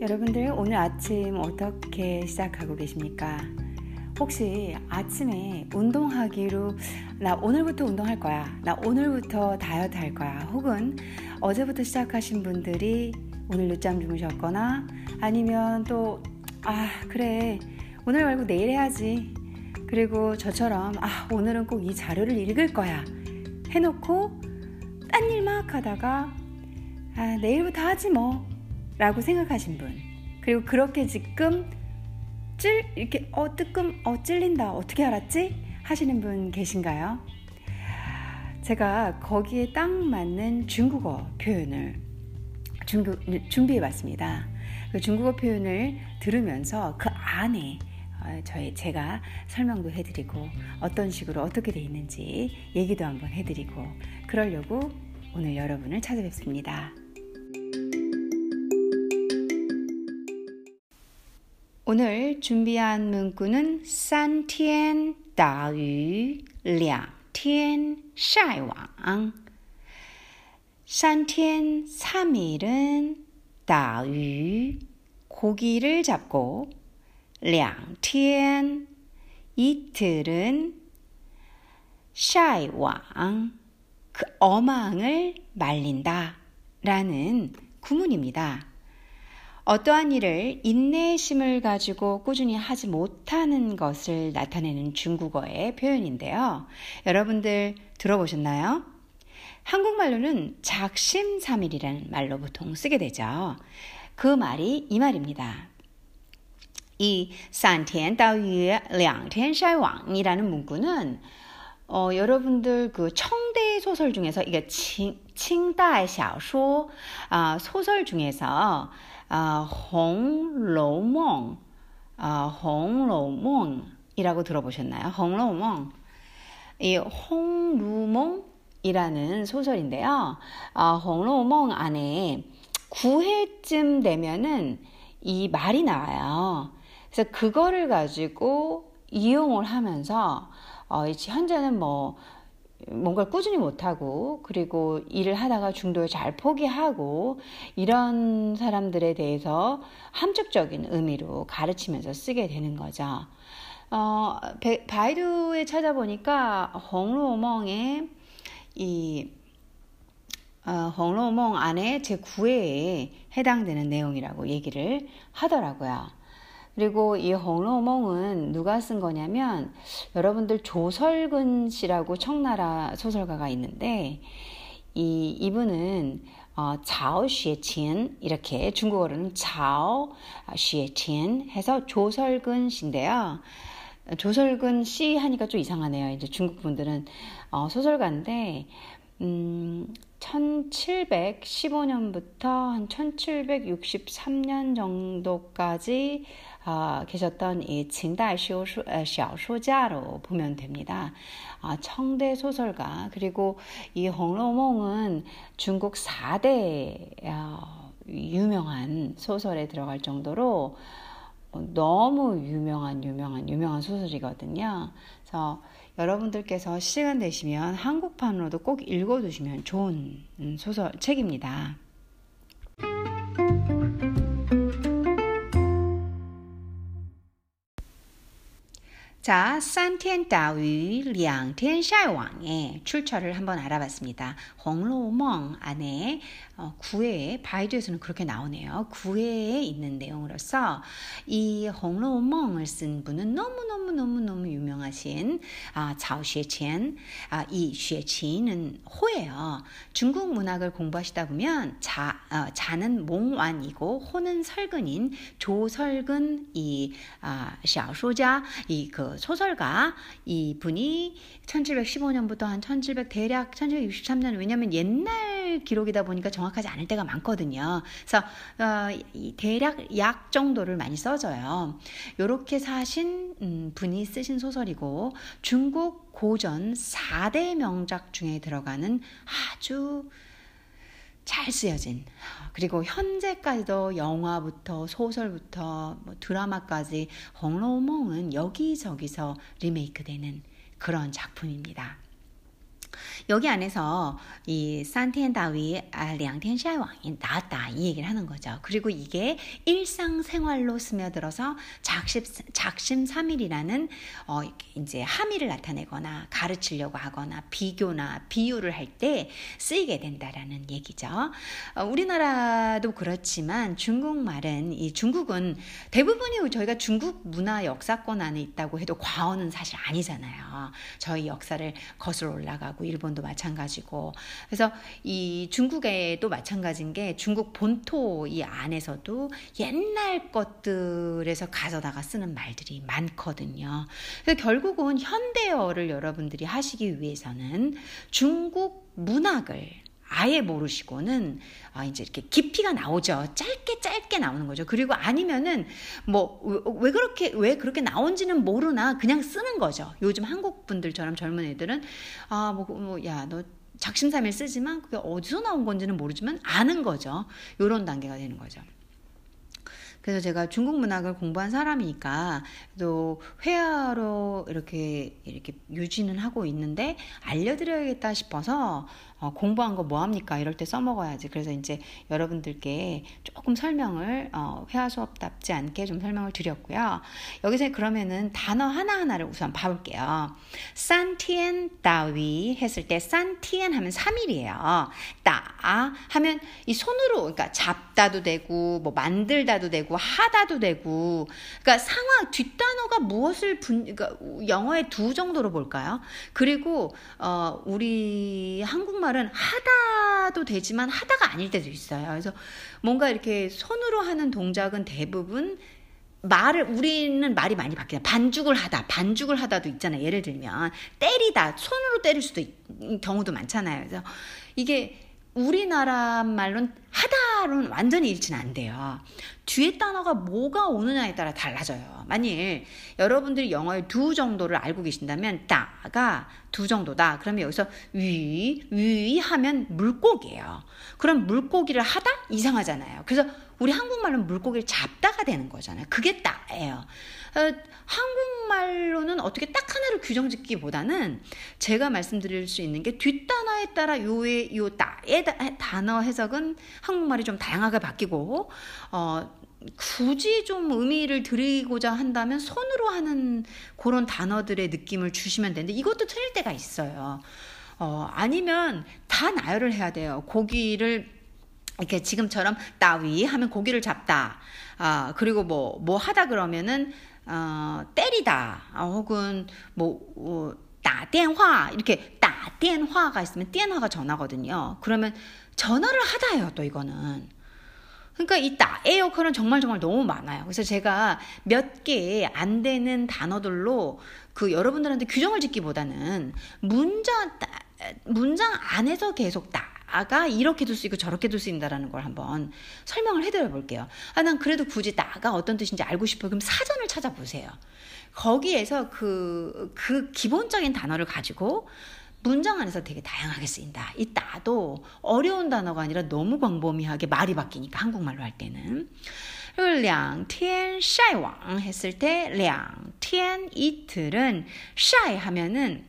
여러분들 오늘 아침 어떻게 시작하고 계십니까? 혹시 아침에 운동하기로 나 오늘부터 운동할 거야. 나 오늘부터 다이어트 할 거야. 혹은 어제부터 시작하신 분들이 오늘 늦잠 주무셨거나 아니면 또 아, 그래. 오늘 말고 내일 해야지. 그리고 저처럼 아, 오늘은 꼭 이 자료를 읽을 거야. 해놓고 딴 일 막 하다가 아, 내일부터 하지 뭐. 라고 생각하신 분. 그리고 그렇게 지금 찔, 이렇게, 어, 뜨끔, 어, 찔린다. 어떻게 알았지? 하시는 분 계신가요? 제가 거기에 딱 맞는 중국어 표현을 중국, 준비해 봤습니다. 그 중국어 표현을 들으면서 그 안에 어, 저희 제가 설명도 해드리고 어떤 식으로 어떻게 돼 있는지 얘기도 한번 해드리고 그러려고 오늘 여러분을 찾아뵙습니다. 오늘 준비한 문구는 三天打鱼两天晒网 3天 3일은 打鱼 고기를 잡고 两天 이틀은 晒网 그 어망을 말린다 라는 구문입니다. 어떠한 일을 인내심을 가지고 꾸준히 하지 못하는 것을 나타내는 중국어의 표현인데요. 여러분들 들어보셨나요? 한국말로는 작심삼일이라는 말로 보통 쓰게 되죠. 그 말이 이 말입니다. 이 산티엔 따위 량텐 샤왕이라는 문구는 어, 여러분들 그 청대 소설 중에서 이게 칭 칭다의 샤쇼 아, 소설 중에서 아, 홍로몽, 아, 홍로몽이라고 들어보셨나요? 홍로몽. 이 홍루몽이라는 소설인데요. 아, 홍로몽 안에 9회쯤 되면은 이 말이 나와요. 그래서 그거를 가지고 이용을 하면서 어, 현재는 뭐 뭔가를 꾸준히 못하고 그리고 일을 하다가 중도에 잘 포기하고 이런 사람들에 대해서 함축적인 의미로 가르치면서 쓰게 되는 거죠. 어, 바이두에 찾아보니까 홍로몽의 이 어, 홍로몽 안에 제 9회에 해당되는 내용이라고 얘기를 하더라고요. 그리고 이 홍로몽은 누가 쓴 거냐면 여러분들 조설근 씨라고 청나라 소설가가 있는데 이 이분은 어, 자오 쉐친 이렇게 중국어로는 자오 쉐친 해서 조설근 씨인데요. 조설근 씨 하니까 좀 이상하네요. 이제 중국 분들은 어, 소설가인데 음, 1715년부터 한 1763년 정도까지 어, 계셨던 이 칭다이 샤오쇼자로 보면 됩니다. 어, 청대 소설가 그리고 이 홍로몽은 중국 4대 어, 유명한 소설에 들어갈 정도로 너무 유명한 유명한 유명한 소설이거든요. 그래서 여러분들께서 시간 되시면 한국판으로도 꼭 읽어두시면 좋은 소설 책입니다. 자, 三天打鱼两天晒网의 출처를 한번 알아봤습니다. 홍로몽 안에 어, 9회, 바이두에서는 그렇게 나오네요. 9회에 있는 내용으로서 이 홍로몽을 쓴 분은 너무너무너무너무 유명하신 아, 자오쉐첸, 아, 이 쉐치는 호예요. 중국 문학을 공부하시다 보면 자, 어, 자는 몽완이고 호는 설근인 조설근 이 아, 小说家 이그 소설가 이 분이 1715년부터 한 1700 대략 1763년 왜냐면 옛날 기록이다 보니까 정확하지 않을 때가 많거든요. 그래서 어, 대략 약 정도를 많이 써져요. 요렇게 사신 음, 분이 쓰신 소설이고 중국 고전 4대 명작 중에 들어가는 아주 잘 쓰여진 그리고 현재까지도 영화부터 소설부터 뭐 드라마까지 홍로몽은 여기저기서 리메이크되는 그런 작품입니다. 여기 안에서 이 산티엔다위 아, 량텐샤이왕이 나왔다 이 얘기를 하는 거죠. 그리고 이게 일상생활로 스며들어서 작심 작심삼일이라는 어 이제 함의를 나타내거나 가르치려고 하거나 비교나 비유를 할 때 쓰이게 된다라는 얘기죠. 어, 우리나라도 그렇지만 중국말은 이 중국은 대부분이 저희가 중국 문화 역사권 안에 있다고 해도 과언은 사실 아니잖아요. 저희 역사를 거슬러 올라가고 일본도 마찬가지고 그래서 이 중국에도 마찬가지인 게 중국 본토 이 안에서도 옛날 것들에서 가져다가 쓰는 말들이 많거든요. 그래서 결국은 현대어를 여러분들이 하시기 위해서는 중국 문학을 아예 모르시고는 아 이제 이렇게 깊이가 나오죠. 짧게 짧게 나오는 거죠. 그리고 아니면은 뭐 왜 그렇게 왜 그렇게 나온지는 모르나 그냥 쓰는 거죠. 요즘 한국 분들처럼 젊은 애들은 아뭐야너 작심삼일 쓰지만 그게 어디서 나온 건지는 모르지만 아는 거죠. 요런 단계가 되는 거죠. 그래서 제가 중국 문학을 공부한 사람이니까 또 회화로 이렇게 이렇게 유지는 하고 있는데 알려드려야겠다 싶어서 어, 공부한 거 뭐 합니까? 이럴 때 써먹어야지. 그래서 이제 여러분들께 조금 설명을 어, 회화 수업답지 않게 좀 설명을 드렸고요. 여기서 그러면은 단어 하나하나를 우선 봐볼게요. 산티엔 따위 했을 때 산티엔 하면 3일이에요. 따 하면 이 손으로 그러니까 잡다도 되고 뭐 만들다도 되고 하다도 되고 그러니까 상황 뒷단어가 무엇을 분 그러니까 영어의 두 정도로 볼까요? 그리고 어 우리 한국말 말은 하다도 되지만 하다가 아닐 때도 있어요. 그래서 뭔가 이렇게 손으로 하는 동작은 대부분 말을 우리는 말이 많이 바뀌나 반죽을 하다 반죽을 하다도 있잖아요. 예를 들면 때리다 손으로 때릴 수도 있, 경우도 많잖아요. 그래서 이게 우리나라 말로는 하다로는 완전히 일치는 안 돼요. 뒤에 단어가 뭐가 오느냐에 따라 달라져요. 만일 여러분들이 영어의 두 정도를 알고 계신다면 따가 두 정도다. 그러면 여기서 위, 위 하면 물고기예요. 그럼 물고기를 하다? 이상하잖아요. 그래서 우리 한국말로는 물고기를 잡다가 되는 거잖아요. 그게 따예요. 어, 한국말로는 어떻게 딱 하나를 규정 짓기보다는 제가 말씀드릴 수 있는 게 뒷단어에 따라 요의 요 따의 단어 해석은 한국말이 좀 다양하게 바뀌고 어 굳이 좀 의미를 드리고자 한다면 손으로 하는 그런 단어들의 느낌을 주시면 되는데 이것도 틀릴 때가 있어요. 어, 아니면 다 나열을 해야 돼요. 고기를 이렇게 지금처럼 따위 하면 고기를 잡다. 아, 그리고 뭐, 뭐 하다 그러면은, 어, 때리다. 아, 혹은 뭐, 어, 따电화 이렇게 따电화가 있으면 电화가 전화거든요. 그러면 전화를 하다예요, 또 이거는. 그러니까 이 따의 역할은 정말 정말 너무 많아요. 그래서 제가 몇 개 안 되는 단어들로 그 여러분들한테 규정을 짓기보다는 문장 문장 안에서 계속 따 가 이렇게도 쓰이고 저렇게도 쓰인다라는 걸 한번 설명을 해드려 볼게요. 아, 난 그래도 굳이 따가 어떤 뜻인지 알고 싶어요. 그럼 사전을 찾아보세요. 거기에서 그, 그 기본적인 단어를 가지고 문장 안에서 되게 다양하게 쓰인다. 이 따도 어려운 단어가 아니라 너무 광범위하게 말이 바뀌니까 한국말로 할 때는. 그리고 两天晒网 했을 때 两天 이틀은 샤이 하면은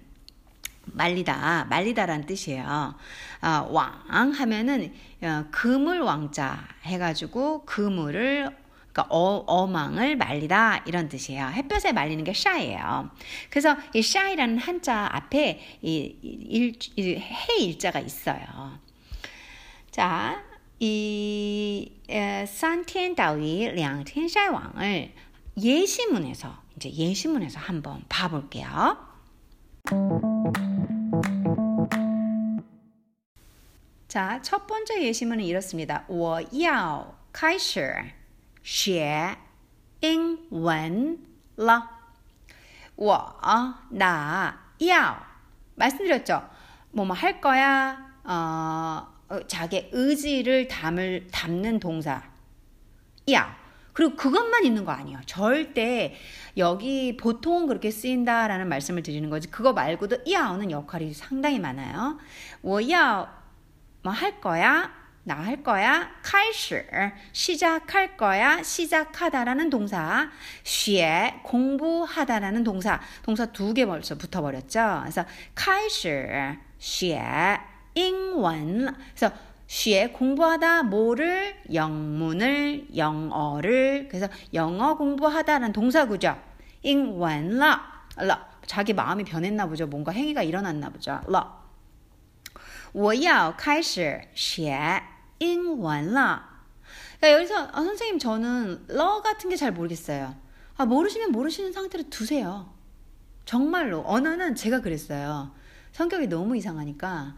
말리다, 말리다라는 뜻이에요. 어, 왕 하면은 어, 그물 왕자 해가지고 그물을 그러니까 어, 망을 말리다 이런 뜻이에요. 햇볕에 말리는 게 샤이예요. 그래서 이 샤이라는 한자 앞에 이, 일, 이, 해 일자가 있어요. 자, 이 산티엔다위 량天샤이왕을 예시문에서 이제 예시문에서 한번 봐볼게요. 자, 첫 번째 예시문은 이렇습니다. 我要开始学英文了. 我,나,要. 말씀드렸죠? 뭐뭐 할 거야. 어, 자기 의지를 담을, 담는 동사. 야. 그리고 그것만 있는 거 아니에요. 절대 여기 보통 그렇게 쓰인다라는 말씀을 드리는 거지. 그거 말고도 야오는 역할이 상당히 많아요. 我要뭐 할 거야. 나할 거야. 开始 시작할 거야. 시작하다라는 동사. 学 공부하다라는 동사. 동사 두 개 벌써 붙어버렸죠. 그래서 开始 学英文了. 그래서 学 공부하다 뭐를 영문을 영어를 그래서 영어 공부하다는 동사구죠. 英文了. 자기 마음이 변했나 보죠. 뭔가 행위가 일어났나 보죠. 了.我要开始学英文了. 그러니까 여기서 아, 선생님 저는 러 같은 게 잘 모르겠어요. 아, 모르시면 모르시는 상태로 두세요. 정말로 언어는 제가 그랬어요. 성격이 너무 이상하니까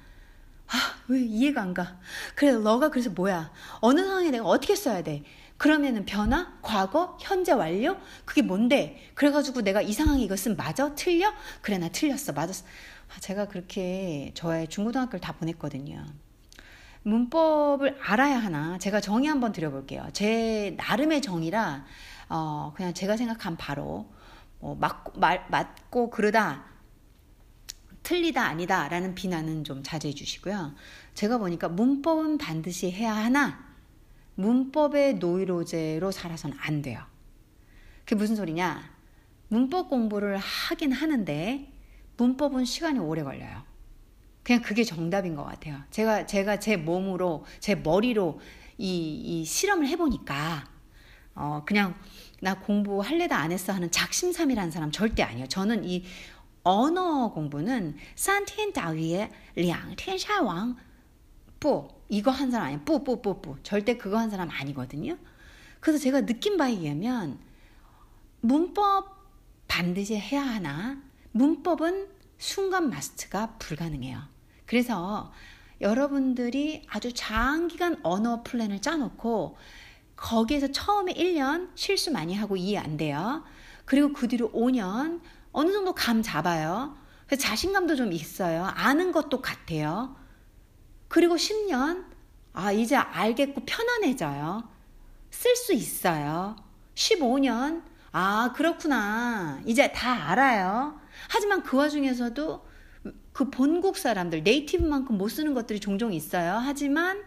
아, 왜 이해가 안 가? 그래, 너가 그래서 뭐야? 어느 상황에 내가 어떻게 써야 돼? 그러면은 변화, 과거, 현재 완료? 그게 뭔데? 그래가지고 내가 이 상황에 쓴 맞아? 틀려? 그래, 나 틀렸어. 맞았어. 아, 제가 그렇게 저의 중고등학교를 다 보냈거든요. 문법을 알아야 하나? 제가 정의 한번 드려볼게요. 제 나름의 정의라, 어, 그냥 제가 생각한 바로, 뭐, 맞고, 말, 맞고 그러다, 틀리다, 아니다, 라는 비난은 좀 자제해 주시고요. 제가 보니까 문법은 반드시 해야 하나, 문법의 노이로제로 살아서는 안 돼요. 그게 무슨 소리냐? 문법 공부를 하긴 하는데, 문법은 시간이 오래 걸려요. 그냥 그게 정답인 것 같아요. 제가, 제가 제 몸으로, 제 머리로 이, 이 실험을 해보니까, 어, 그냥 나 공부할래다 안 했어 하는 작심삼이라는 사람 절대 아니에요. 저는 이 언어 공부는 산티엔 다위의 량텐샤왕 뽀 이거 한 사람 아니야 뽀뽀뽀뽀 절대 그거 한 사람 아니거든요. 그래서 제가 느낀 바에 의하면 문법 반드시 해야 하나 문법은 순간 마스트가 불가능해요. 그래서 여러분들이 아주 장기간 언어 플랜을 짜놓고 거기에서 처음에 1년 실수 많이 하고 이해 안 돼요. 그리고 그 뒤로 5년 어느 정도 감 잡아요. 자신감도 좀 있어요. 아는 것도 같아요. 그리고 10년, 아, 이제 알겠고 편안해져요. 쓸 수 있어요. 15년, 아, 그렇구나. 이제 다 알아요. 하지만 그 와중에서도 그 본국 사람들, 네이티브만큼 못 쓰는 것들이 종종 있어요. 하지만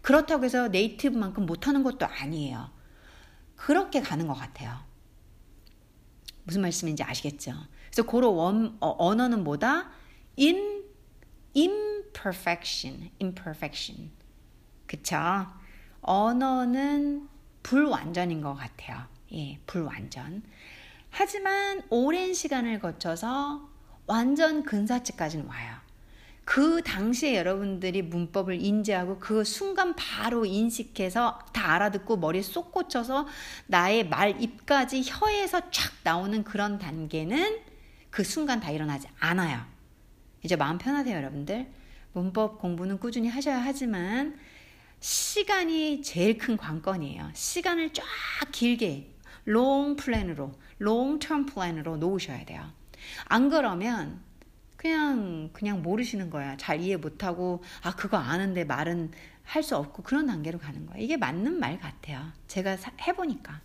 그렇다고 해서 네이티브만큼 못하는 것도 아니에요. 그렇게 가는 것 같아요. 무슨 말씀인지 아시겠죠? 그래서 고로 원, 어, 언어는 뭐다? in imperfection, imperfection. 그쵸? 언어는 불완전인 것 같아요. 예, 불완전. 하지만 오랜 시간을 거쳐서 완전 근사치까지는 와요. 그 당시에 여러분들이 문법을 인지하고 그 순간 바로 인식해서 다 알아듣고 머리에 쏙 꽂혀서 나의 말 입까지 혀에서 촥 나오는 그런 단계는 그 순간 다 일어나지 않아요. 이제 마음 편하세요, 여러분들. 문법 공부는 꾸준히 하셔야 하지만 시간이 제일 큰 관건이에요. 시간을 쫙 길게 long plan으로, long term plan으로 놓으셔야 돼요. 안 그러면 그냥 그냥 모르시는 거야. 잘 이해 못하고 아 그거 아는데 말은 할 수 없고 그런 단계로 가는 거야. 이게 맞는 말 같아요. 제가 사, 해보니까.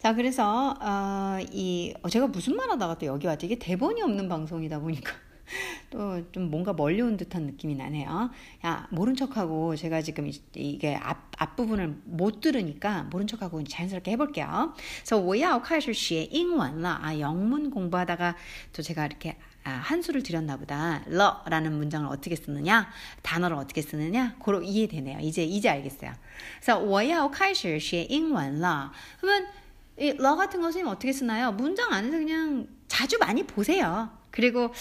자 그래서 어, 이 어, 제가 무슨 말 하다가 또 여기 왔지? 이게 대본이 없는 방송이다 보니까 또 좀 뭔가 멀리 온 듯한 느낌이 나네요. 야 모른 척하고 제가 지금 이게 앞 앞부분을 못 들으니까 모른 척하고 자연스럽게 해볼게요. 그래서 我要开始学英文了. 아 영문 공부하다가 또 제가 이렇게 아, 한 수를 드렸나 보다. 러라는 문장을 어떻게 쓰느냐, 단어를 어떻게 쓰느냐, 고로 이해되네요. 이제 이제 알겠어요. 그래서 我要开始学英文了. 그러면 이러 같은 것은 어떻게 쓰나요? 문장 안에서 그냥 자주 많이 보세요. 그리고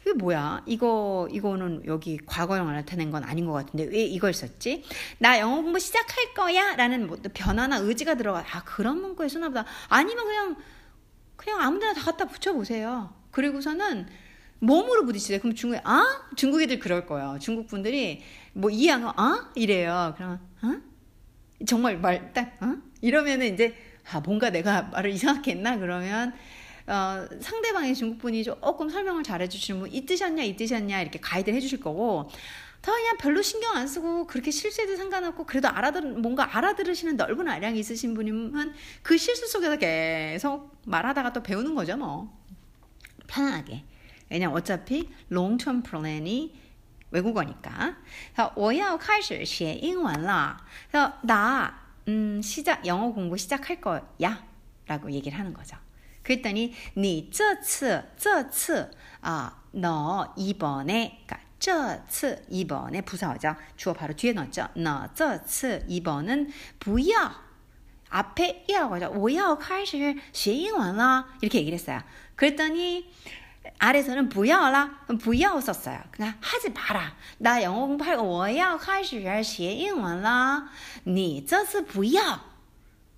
이게 뭐야? 이거 이거는 여기 과거형을 나타낸 건 아닌 것 같은데 왜 이걸 썼지? 나 영어 공부 시작할 거야라는 뭐 변화나 의지가 들어가. 아 그런 문구에 쓰나 보다. 아니면 그냥 그냥 아무데나 다 갖다 붙여 보세요. 그리고서는 몸으로 부딪히세요. 그럼 중국에 아 중국 애들 그럴 거예요. 중국 분들이 뭐 이해 안 하고 아 이래요. 그러면 어? 정말 말 딱 어? 이러면은 이제 아 뭔가 내가 말을 이상하게 했나 그러면 어, 상대방의 중국분이 조금 설명을 잘 해주시는 분, 이 뜻이었냐, 이 뜻이었냐, 이렇게 가이드를 해주실 거고, 더 그냥 별로 신경 안 쓰고, 그렇게 실수해도 상관없고, 그래도 알아들, 뭔가 알아들으시는 넓은 아량이 있으신 분이면 그 실수 속에서 계속 말하다가 또 배우는 거죠, 뭐. 편안하게. 왜냐면 어차피 long-term plan이 외국어니까. 我要开始学英文了. 그래서 나 음, 시작 영어 공부 시작할 거야. 라고 얘기를 하는 거죠. 그랬더니 你这次这次 아, 너 이번에 그러니까 这次 이번에 부사어죠. 주어 바로 뒤에 넣었죠. 너这次 이번은 不要 앞에 要죠 我要开始学英文了 이렇게 얘기를 했어요. 그랬더니 아래서는 不要啦,不要 썼어요. 그냥 하지 마라. 나 영어 공부하고 我要开始学英文了.你这次不要.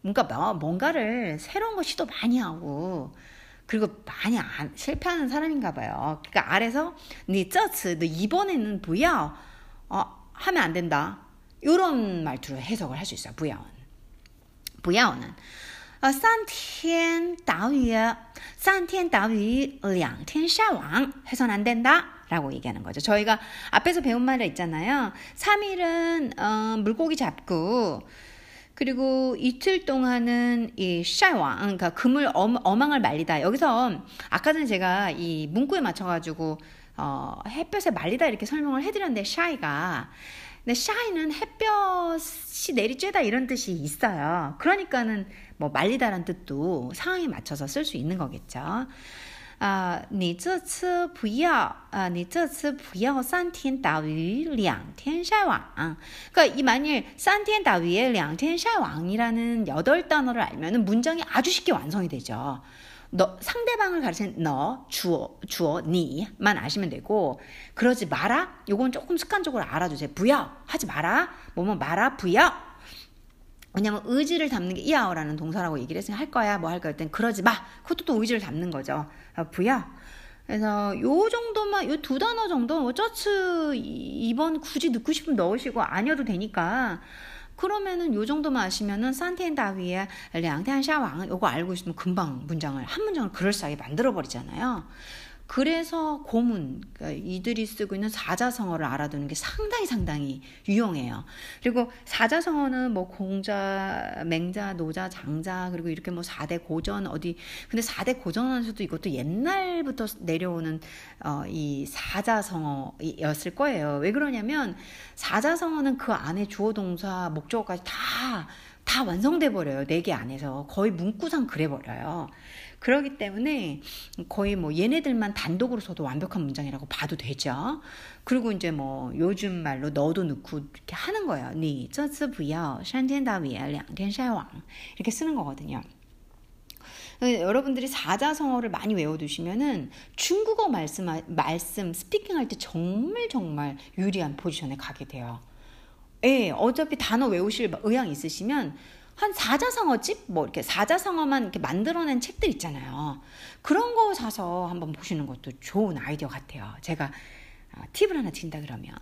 뭔가 뭔가를 새로운 거 시도 많이 하고 그리고 많이 안, 실패하는 사람인가 봐요. 그러니까 아래서 네 저츠 너 이번에는 不要 어, 하면 안 된다. 이런 말투로 해석을 할 수 있어요. 不要는 呃三天打鱼三天打鱼两天晒网 해선 안 된다 라고 얘기하는 거죠. 저희가 앞에서 배운 말이 있잖아요. 3일은 어, 물고기 잡고 그리고 이틀 동안은 이 샤왕, 그러니까 그물 엄, 어망을 말리다. 여기서 아까 전에 제가 이 문구에 맞춰가지고 어, 햇볕에 말리다 이렇게 설명을 해드렸는데 샤이가 근데 샤이는 햇볕이 내리쬐다 이런 뜻이 있어요. 그러니까는 뭐 말리다란 뜻도 상황에 맞춰서 쓸 수 있는 거겠죠. 啊，你这次不要啊，你这次不要三天打鱼两天晒网。 그러니까 이 만일 三天打鱼两天晒网이라는 여덟 단어를 알면은 문장이 아주 쉽게 완성이 되죠. 너 상대방을 가르치는 너 주어 주어 니만 아시면 되고 그러지 마라 요건 조금 습관적으로 알아주세요 부여 하지 마라 뭐뭐 마라 부여 왜냐면 의지를 담는 게 이하오라는 동사라고 얘기를 했으니 할 거야 뭐 할 거야 땐 그러지 마. 그것도 또 의지를 담는 거죠. 아, 부여 그래서 요 정도만 요 두 단어 정도 뭐 저츠 이번 굳이 넣고 싶으면 넣으시고 아니어도 되니까. 그러면은 요 정도만 아시면은 산티엔다위에 량탄 샤왕 요거 알고 있으면 금방 문장을 한 문장을 그럴싸하게 만들어 버리잖아요. 그래서 고문, 그러니까 이들이 쓰고 있는 사자성어를 알아두는 게 상당히 상당히 유용해요. 그리고 사자성어는 뭐 공자, 맹자, 노자, 장자, 그리고 이렇게 뭐 4대 고전, 어디, 근데 4대 고전 안에서도 이것도 옛날부터 내려오는, 어, 이 사자성어였을 거예요. 왜 그러냐면, 사자성어는 그 안에 주어, 동사, 목적어까지 다, 다 완성돼 버려요. 네 개 안에서. 거의 문구상 그래 버려요. 그러기 때문에 거의 뭐 얘네들만 단독으로서도 완벽한 문장이라고 봐도 되죠. 그리고 이제 뭐 요즘 말로 너도 넣고 이렇게 하는 거예요. 네, 니 저츠 부여 산젠다위에 량텐 샤왕 이렇게 쓰는 거거든요. 어, 여러분들이 사자성어를 많이 외워두시면은 중국어 말씀 말씀 스피킹할 때 정말 정말 유리한 포지션에 가게 돼요. 예, 어차피 단어 외우실 의향 있으시면 한 사자성어집 뭐 이렇게 사자성어만 이렇게 만들어낸 책들 있잖아요. 그런 거 사서 한번 보시는 것도 좋은 아이디어 같아요. 제가 팁을 하나 드린다 그러면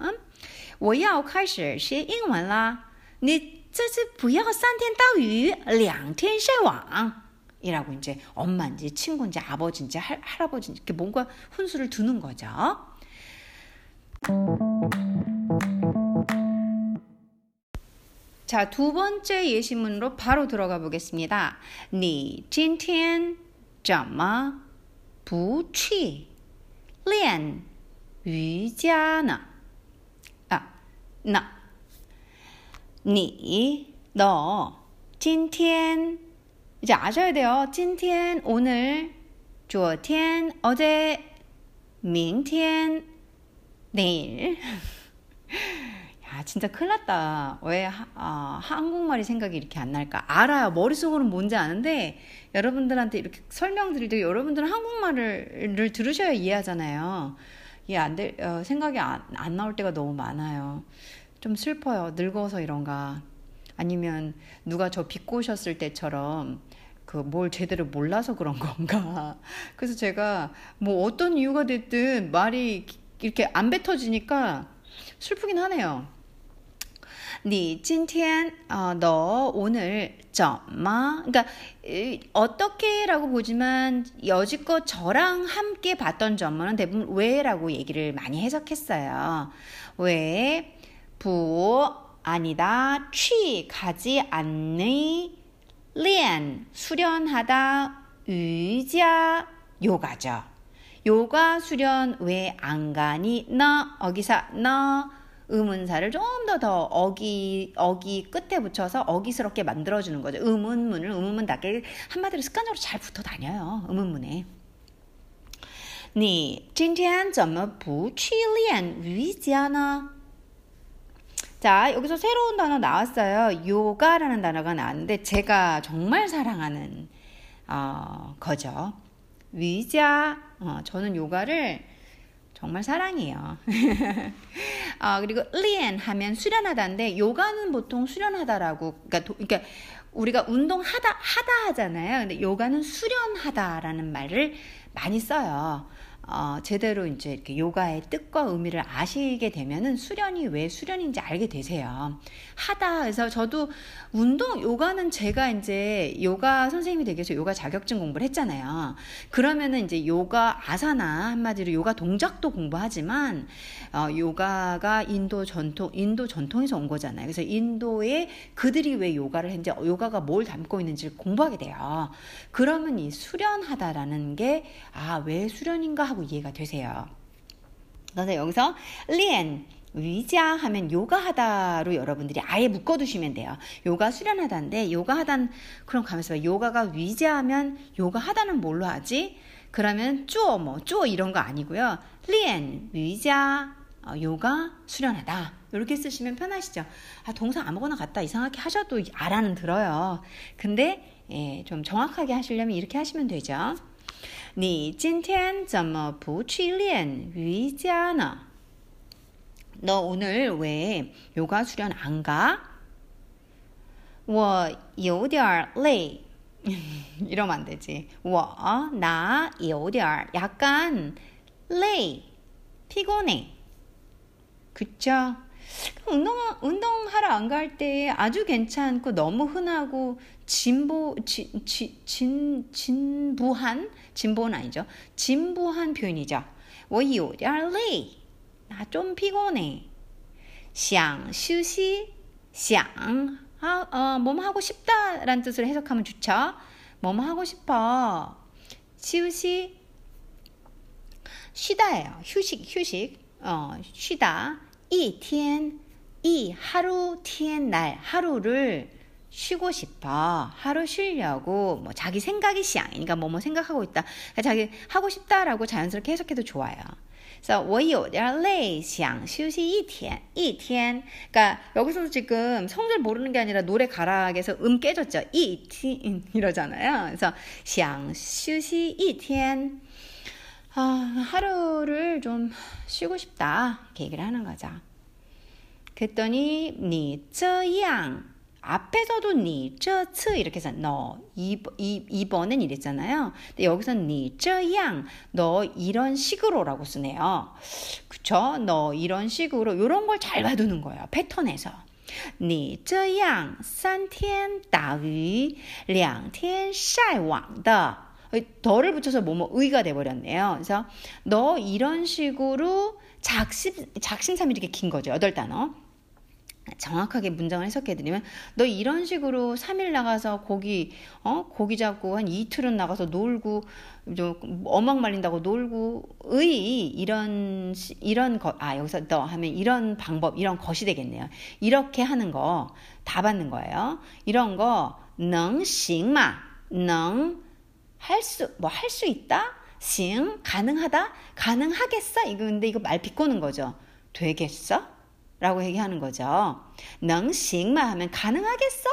我要开始学英文啦你这次不要三天钓鱼两天晒网 이라고 이제 엄마인지 친구인지 아버지인지 할, 할아버지인지 이렇게 뭔가 훈수를 두는 거죠. 자, 두 번째 예시문으로 바로 들어가 보겠습니다. 你今天怎么不去练瑜伽呢? 아, 나. 你, 너, 今天 이제 아셔야 돼요. 今天 오늘, 昨天 어제, 明天 내일. 아, 진짜 큰일 났다. 왜 하, 아, 한국말이 생각이 이렇게 안 날까? 알아요. 머릿속으로는 뭔지 아는데 여러분들한테 이렇게 설명드릴 때 여러분들은 한국말을 들으셔야 이해하잖아요. 이해 안 될, 어, 생각이 안, 안 나올 때가 너무 많아요. 좀 슬퍼요. 늙어서 이런가. 아니면 누가 저 비꼬셨을 때처럼 그뭘 제대로 몰라서 그런 건가. 그래서 제가 뭐 어떤 이유가 됐든 말이 이렇게 안 뱉어지니까 슬프긴 하네요. 你今天 어, 너 오늘 怎么 그러니까 어떻게라고 보지만 여지껏 저랑 함께 봤던 점은 대부분 왜라고 얘기를 많이 해석했어요. 왜? 부 아니다. 취 가지 않는 练 수련하다 의자 요가죠. 요가 수련 왜 안 가니? 너 어기사 너 의문사를 좀 더 더 어기 어기 끝에 붙여서 어기스럽게 만들어주는 거죠. 의문문을 의문문 답게 한마디로 습관적으로 잘 붙어 다녀요. 의문문에. 你今天怎么不去练瑜伽呢？ 자, 여기서 새로운 단어 나왔어요. 요가라는 단어가 나왔는데 제가 정말 사랑하는 어, 거죠. 위자. 어, 저는 요가를 정말 사랑해요. 어, 그리고 리엔 하면 수련하다인데 요가는 보통 수련하다라고 그러니까, 도, 그러니까 우리가 운동하다 하다 하잖아요. 근데 요가는 수련하다라는 말을 많이 써요. 어, 제대로 이제 이렇게 요가의 뜻과 의미를 아시게 되면은 수련이 왜 수련인지 알게 되세요. 하다 해서 저도 운동 요가는 제가 이제 요가 선생님이 되기 위해서 요가 자격증 공부를 했잖아요. 그러면은 이제 요가 아사나 한마디로 요가 동작도 공부하지만 어, 요가가 인도 전통 인도 전통에서 온 거잖아요. 그래서 인도에 그들이 왜 요가를 했는지 요가가 뭘 담고 있는지 공부하게 돼요. 그러면 이 수련하다라는 게 아 왜 수련인가 하고 이해가 되세요. 그래서 여기서 리엔 위자 하면 요가하다로 여러분들이 아예 묶어두시면 돼요. 요가 수련하다인데 요가하단 그럼 가면서 봐. 요가가 위자하면 요가하다는 뭘로 하지? 그러면 쪼, 뭐, 쪼 이런 거 아니고요. 리엔, 위자, 어, 요가, 수련하다. 이렇게 쓰시면 편하시죠. 아, 동사 아무거나 갖다 이상하게 하셔도 알아는 들어요. 근데, 예, 좀 정확하게 하시려면 이렇게 하시면 되죠. 你今天怎么不去练瑜伽呢？너 오늘 왜 요가 수련 안 가? 我有点累. 이러면 안 되지. 我나有点 약간 累 피곤해. 그쵸? 운동 운동하러 안 갈 때 아주 괜찮고 너무 흔하고 진보 진, 진, 진부한 진보는 아니죠. 진부한 표현이죠. 我有点累. 나좀 피곤해. 想休息,想 아, 어, 뭐뭐 하고 싶다라는 뜻으로 해석하면 좋죠. 뭐뭐 하고 싶어. 休息 쉬다예요. 휴식, 휴식. 어, 쉬다. 一天, 이 하루, 天, 날, 하루를 쉬고 싶어. 하루 쉬려고 뭐 자기 생각이 시앙이니까 뭐뭐 생각하고 있다. 그러니까 자기 하고 싶다라고 자연스럽게 해석해도 좋아요. 그래서 我有点累想休息一天一天 그러니까 여기서도 지금 성질 모르는 게 아니라 노래 가락에서 음 깨졌죠. 一天 이러잖아요. 그래서 想休息一天 아, 하루를 좀 쉬고 싶다. 이렇게 얘기를 하는 거죠. 그랬더니 你这样 앞에서도 니, 这次 이렇게 해서 너, 이, 이, 이번엔 이랬잖아요. 근데 여기서는 니, 这样, 너 이런 식으로라고 쓰네요. 그쵸? 너 이런 식으로 요런 걸 잘 봐두는 거예요. 패턴에서. 你这样三天打鱼两天晒网的 덜을 붙여서 뭐뭐 의가 돼버렸네요. 그래서 너 이런 식으로 작심 작심삼이 이렇게 긴 거죠. 여덟 단어. 정확하게 문장을 해석해드리면 너 이런 식으로 3일 나가서 고기 어? 고기 잡고 한 이틀은 나가서 놀고 좀 어막 말린다고 놀고 의 이런 이런 거아 여기서 너 하면 이런 방법 이런 것이 되겠네요. 이렇게 하는 거 다 받는 거예요. 이런 거 능行마. 능할 수 뭐 할 수 있다? 行 가능하다? 가능하겠어? 이거 근데 이거 말 비꼬는 거죠. 되겠어 라고 얘기하는 거죠. 능식만 하면 가능하겠어?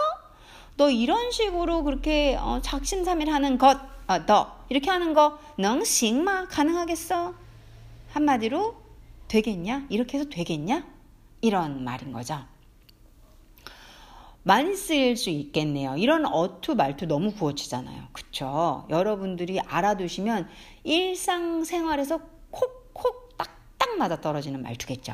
너 이런 식으로 그렇게 어, 작심삼일 하는 것, 어, 너 이렇게 하는 거 능식마 가능하겠어? 한마디로 되겠냐? 이렇게 해서 되겠냐? 이런 말인 거죠. 많이 쓰일 수 있겠네요. 이런 어투 말투 너무 구어치잖아요. 그쵸? 여러분들이 알아두시면 일상생활에서 콕콕 딱딱 맞아 떨어지는 말투겠죠.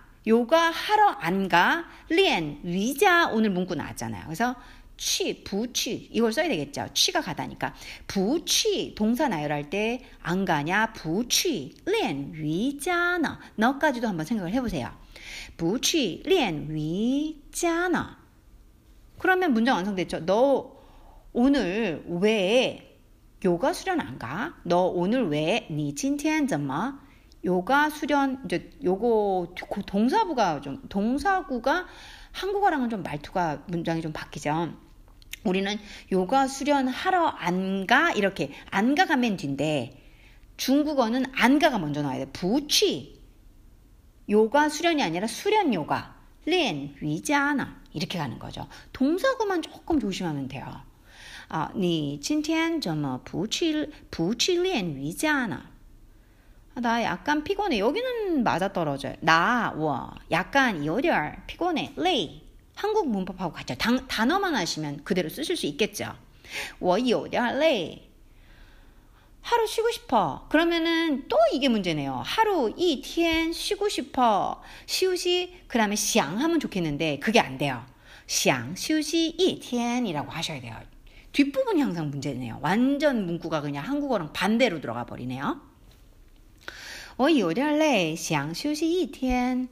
요가 하러 안 가, 리엔, 위자 오늘 문구 나왔잖아요. 그래서 취, 부취 이걸 써야 되겠죠. 취가 가다니까. 부취 동사 나열할 때 안 가냐 부취 렌 위자나 너까지도 한번 생각을 해보세요. 부취 렌 위자나 그러면 문장 완성됐죠. 너 오늘 왜 요가 수련 안 가? 너 오늘 왜 니 진티엔 점마 요가 수련 이제 요거 동사부가 좀 동사구가 한국어랑은 좀 말투가 문장이 좀 바뀌죠. 우리는 요가 수련 하러 안 가 이렇게 안 가 가면 뒤인데 중국어는 안 가가 먼저 나와야 돼. 부취 요가 수련이 아니라 수련 요가 렌 위자나 이렇게 가는 거죠. 동사구만 조금 조심하면 돼요. 아, 你今天怎么不去不去练瑜伽呢? 나 약간 피곤해. 여기는 맞아 떨어져요. 나, 我 약간 有点 피곤해. 累 한국 문법하고 같죠. 단, 단어만 하시면 그대로 쓰실 수 있겠죠. 我有点累 하루 쉬고 싶어. 그러면은 또 이게 문제네요. 하루 이天 쉬고 싶어. 쉬우시 그다음에 想 하면 좋겠는데 그게 안 돼요. 想 쉬우시 이텐이라고 하셔야 돼요. 뒷부분이 항상 문제네요. 완전 문구가 그냥 한국어랑 반대로 들어가 버리네요. 我有点累,想休息一天.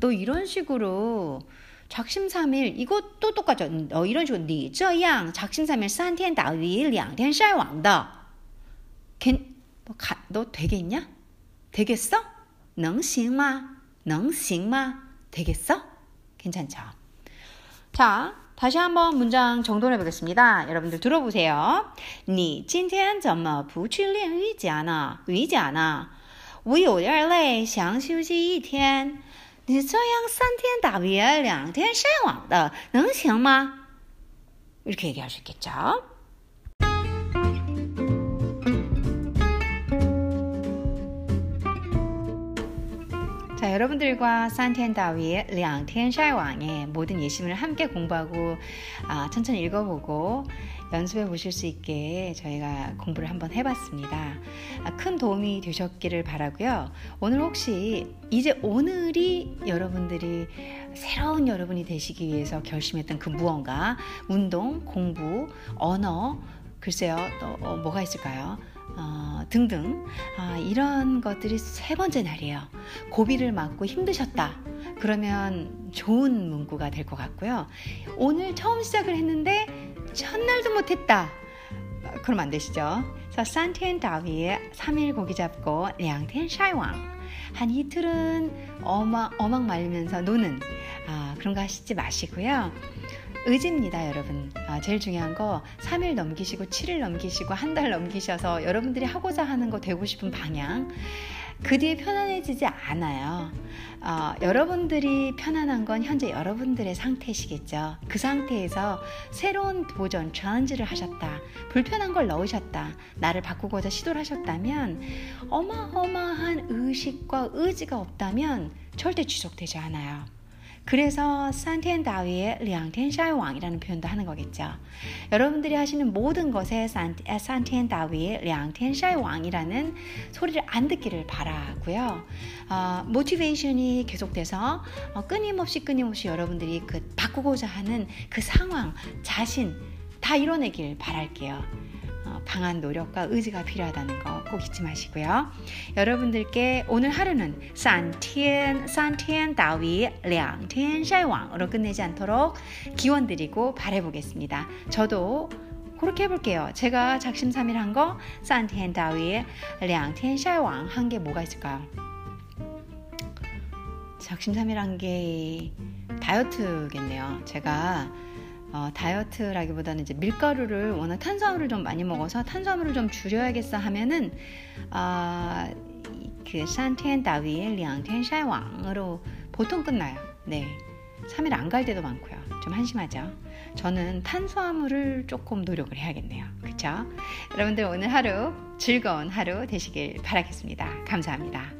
너 이런 식으로 작심삼일 이것도 똑같죠. 어, 이런 식으로 你这样 작심삼일 三天打鱼两天晒网的. 걘, 너, 가, 너 되겠냐? 되겠어? 能行吗?能行吗? 되겠어? 괜찮죠? 자, 다시 한번 문장 정돈해 보겠습니다. 여러분들 들어보세요. 你今天怎么不去练瑜伽呢？瑜伽呢？我有点累，想休息一天。你这样三天打鱼两天晒网的能行吗? 이렇게 얘기할 수 있겠죠. 자, 여러분들과 산텐다위의 량텐샤이왕의 모든 예시문을 함께 공부하고 아, 천천히 읽어보고 연습해 보실 수 있게 저희가 공부를 한번 해봤습니다. 아, 큰 도움이 되셨기를 바라고요. 오늘 혹시 이제 오늘이 여러분들이 새로운 여러분이 되시기 위해서 결심했던 그 무언가 운동, 공부, 언어 글쎄요 또 어, 뭐가 있을까요? 어, 등등 아, 이런 것들이 세 번째 날이에요. 고비를 맞고 힘드셨다. 그러면 좋은 문구가 될 것 같고요. 오늘 처음 시작을 했는데 첫날도 못했다. 그럼 안 되시죠? 그래서 산티엔 다위에 3일 고기 잡고 량텐 샤이왕 한 이틀은 어막, 어막 말리면서 노는 아, 그런 거 하시지 마시고요. 의지입니다, 여러분. 아, 제일 중요한 거 3일 넘기시고 7일 넘기시고 한 달 넘기셔서 여러분들이 하고자 하는 거 되고 싶은 방향 그 뒤에 편안해지지 않아요. 어, 여러분들이 편안한 건 현재 여러분들의 상태시겠죠. 그 상태에서 새로운 도전, 전지를 하셨다. 불편한 걸 넣으셨다. 나를 바꾸고자 시도를 하셨다면 어마어마한 의식과 의지가 없다면 절대 지속되지 않아요. 그래서 산티엔다위의 량텐 샤이왕이라는 표현도 하는 거겠죠. 여러분들이 하시는 모든 것에 산티엔다위의 량텐 샤이왕이라는 소리를 안 듣기를 바라고요. 어, 모티베이션이 계속돼서 어, 끊임없이 끊임없이 여러분들이 그 바꾸고자 하는 그 상황, 자신 다 이뤄내길 바랄게요. 강한 노력과 의지가 필요하다는 거 꼭 잊지 마시고요. 여러분들께 오늘 하루는 산티엔 산티엔 다위 량티엔 샤이왕으로 끝내지 않도록 기원 드리고 바래보겠습니다. 저도 그렇게 해볼게요. 제가 작심삼일 한 거 산티엔 다위 량티엔 샤이왕 한 게 뭐가 있을까요? 작심삼일 한 게 다이어트겠네요. 제가 어, 다이어트라기보다는 이제 밀가루를 워낙 탄수화물을 좀 많이 먹어서 탄수화물을 좀 줄여야겠어 하면은 어, 그 산티엔 다위의 량텐 샤이왕으로 보통 끝나요. 네. 3일 안 갈 때도 많고요. 좀 한심하죠. 저는 탄수화물을 조금 노력을 해야겠네요. 그쵸? 여러분들 오늘 하루 즐거운 하루 되시길 바라겠습니다. 감사합니다.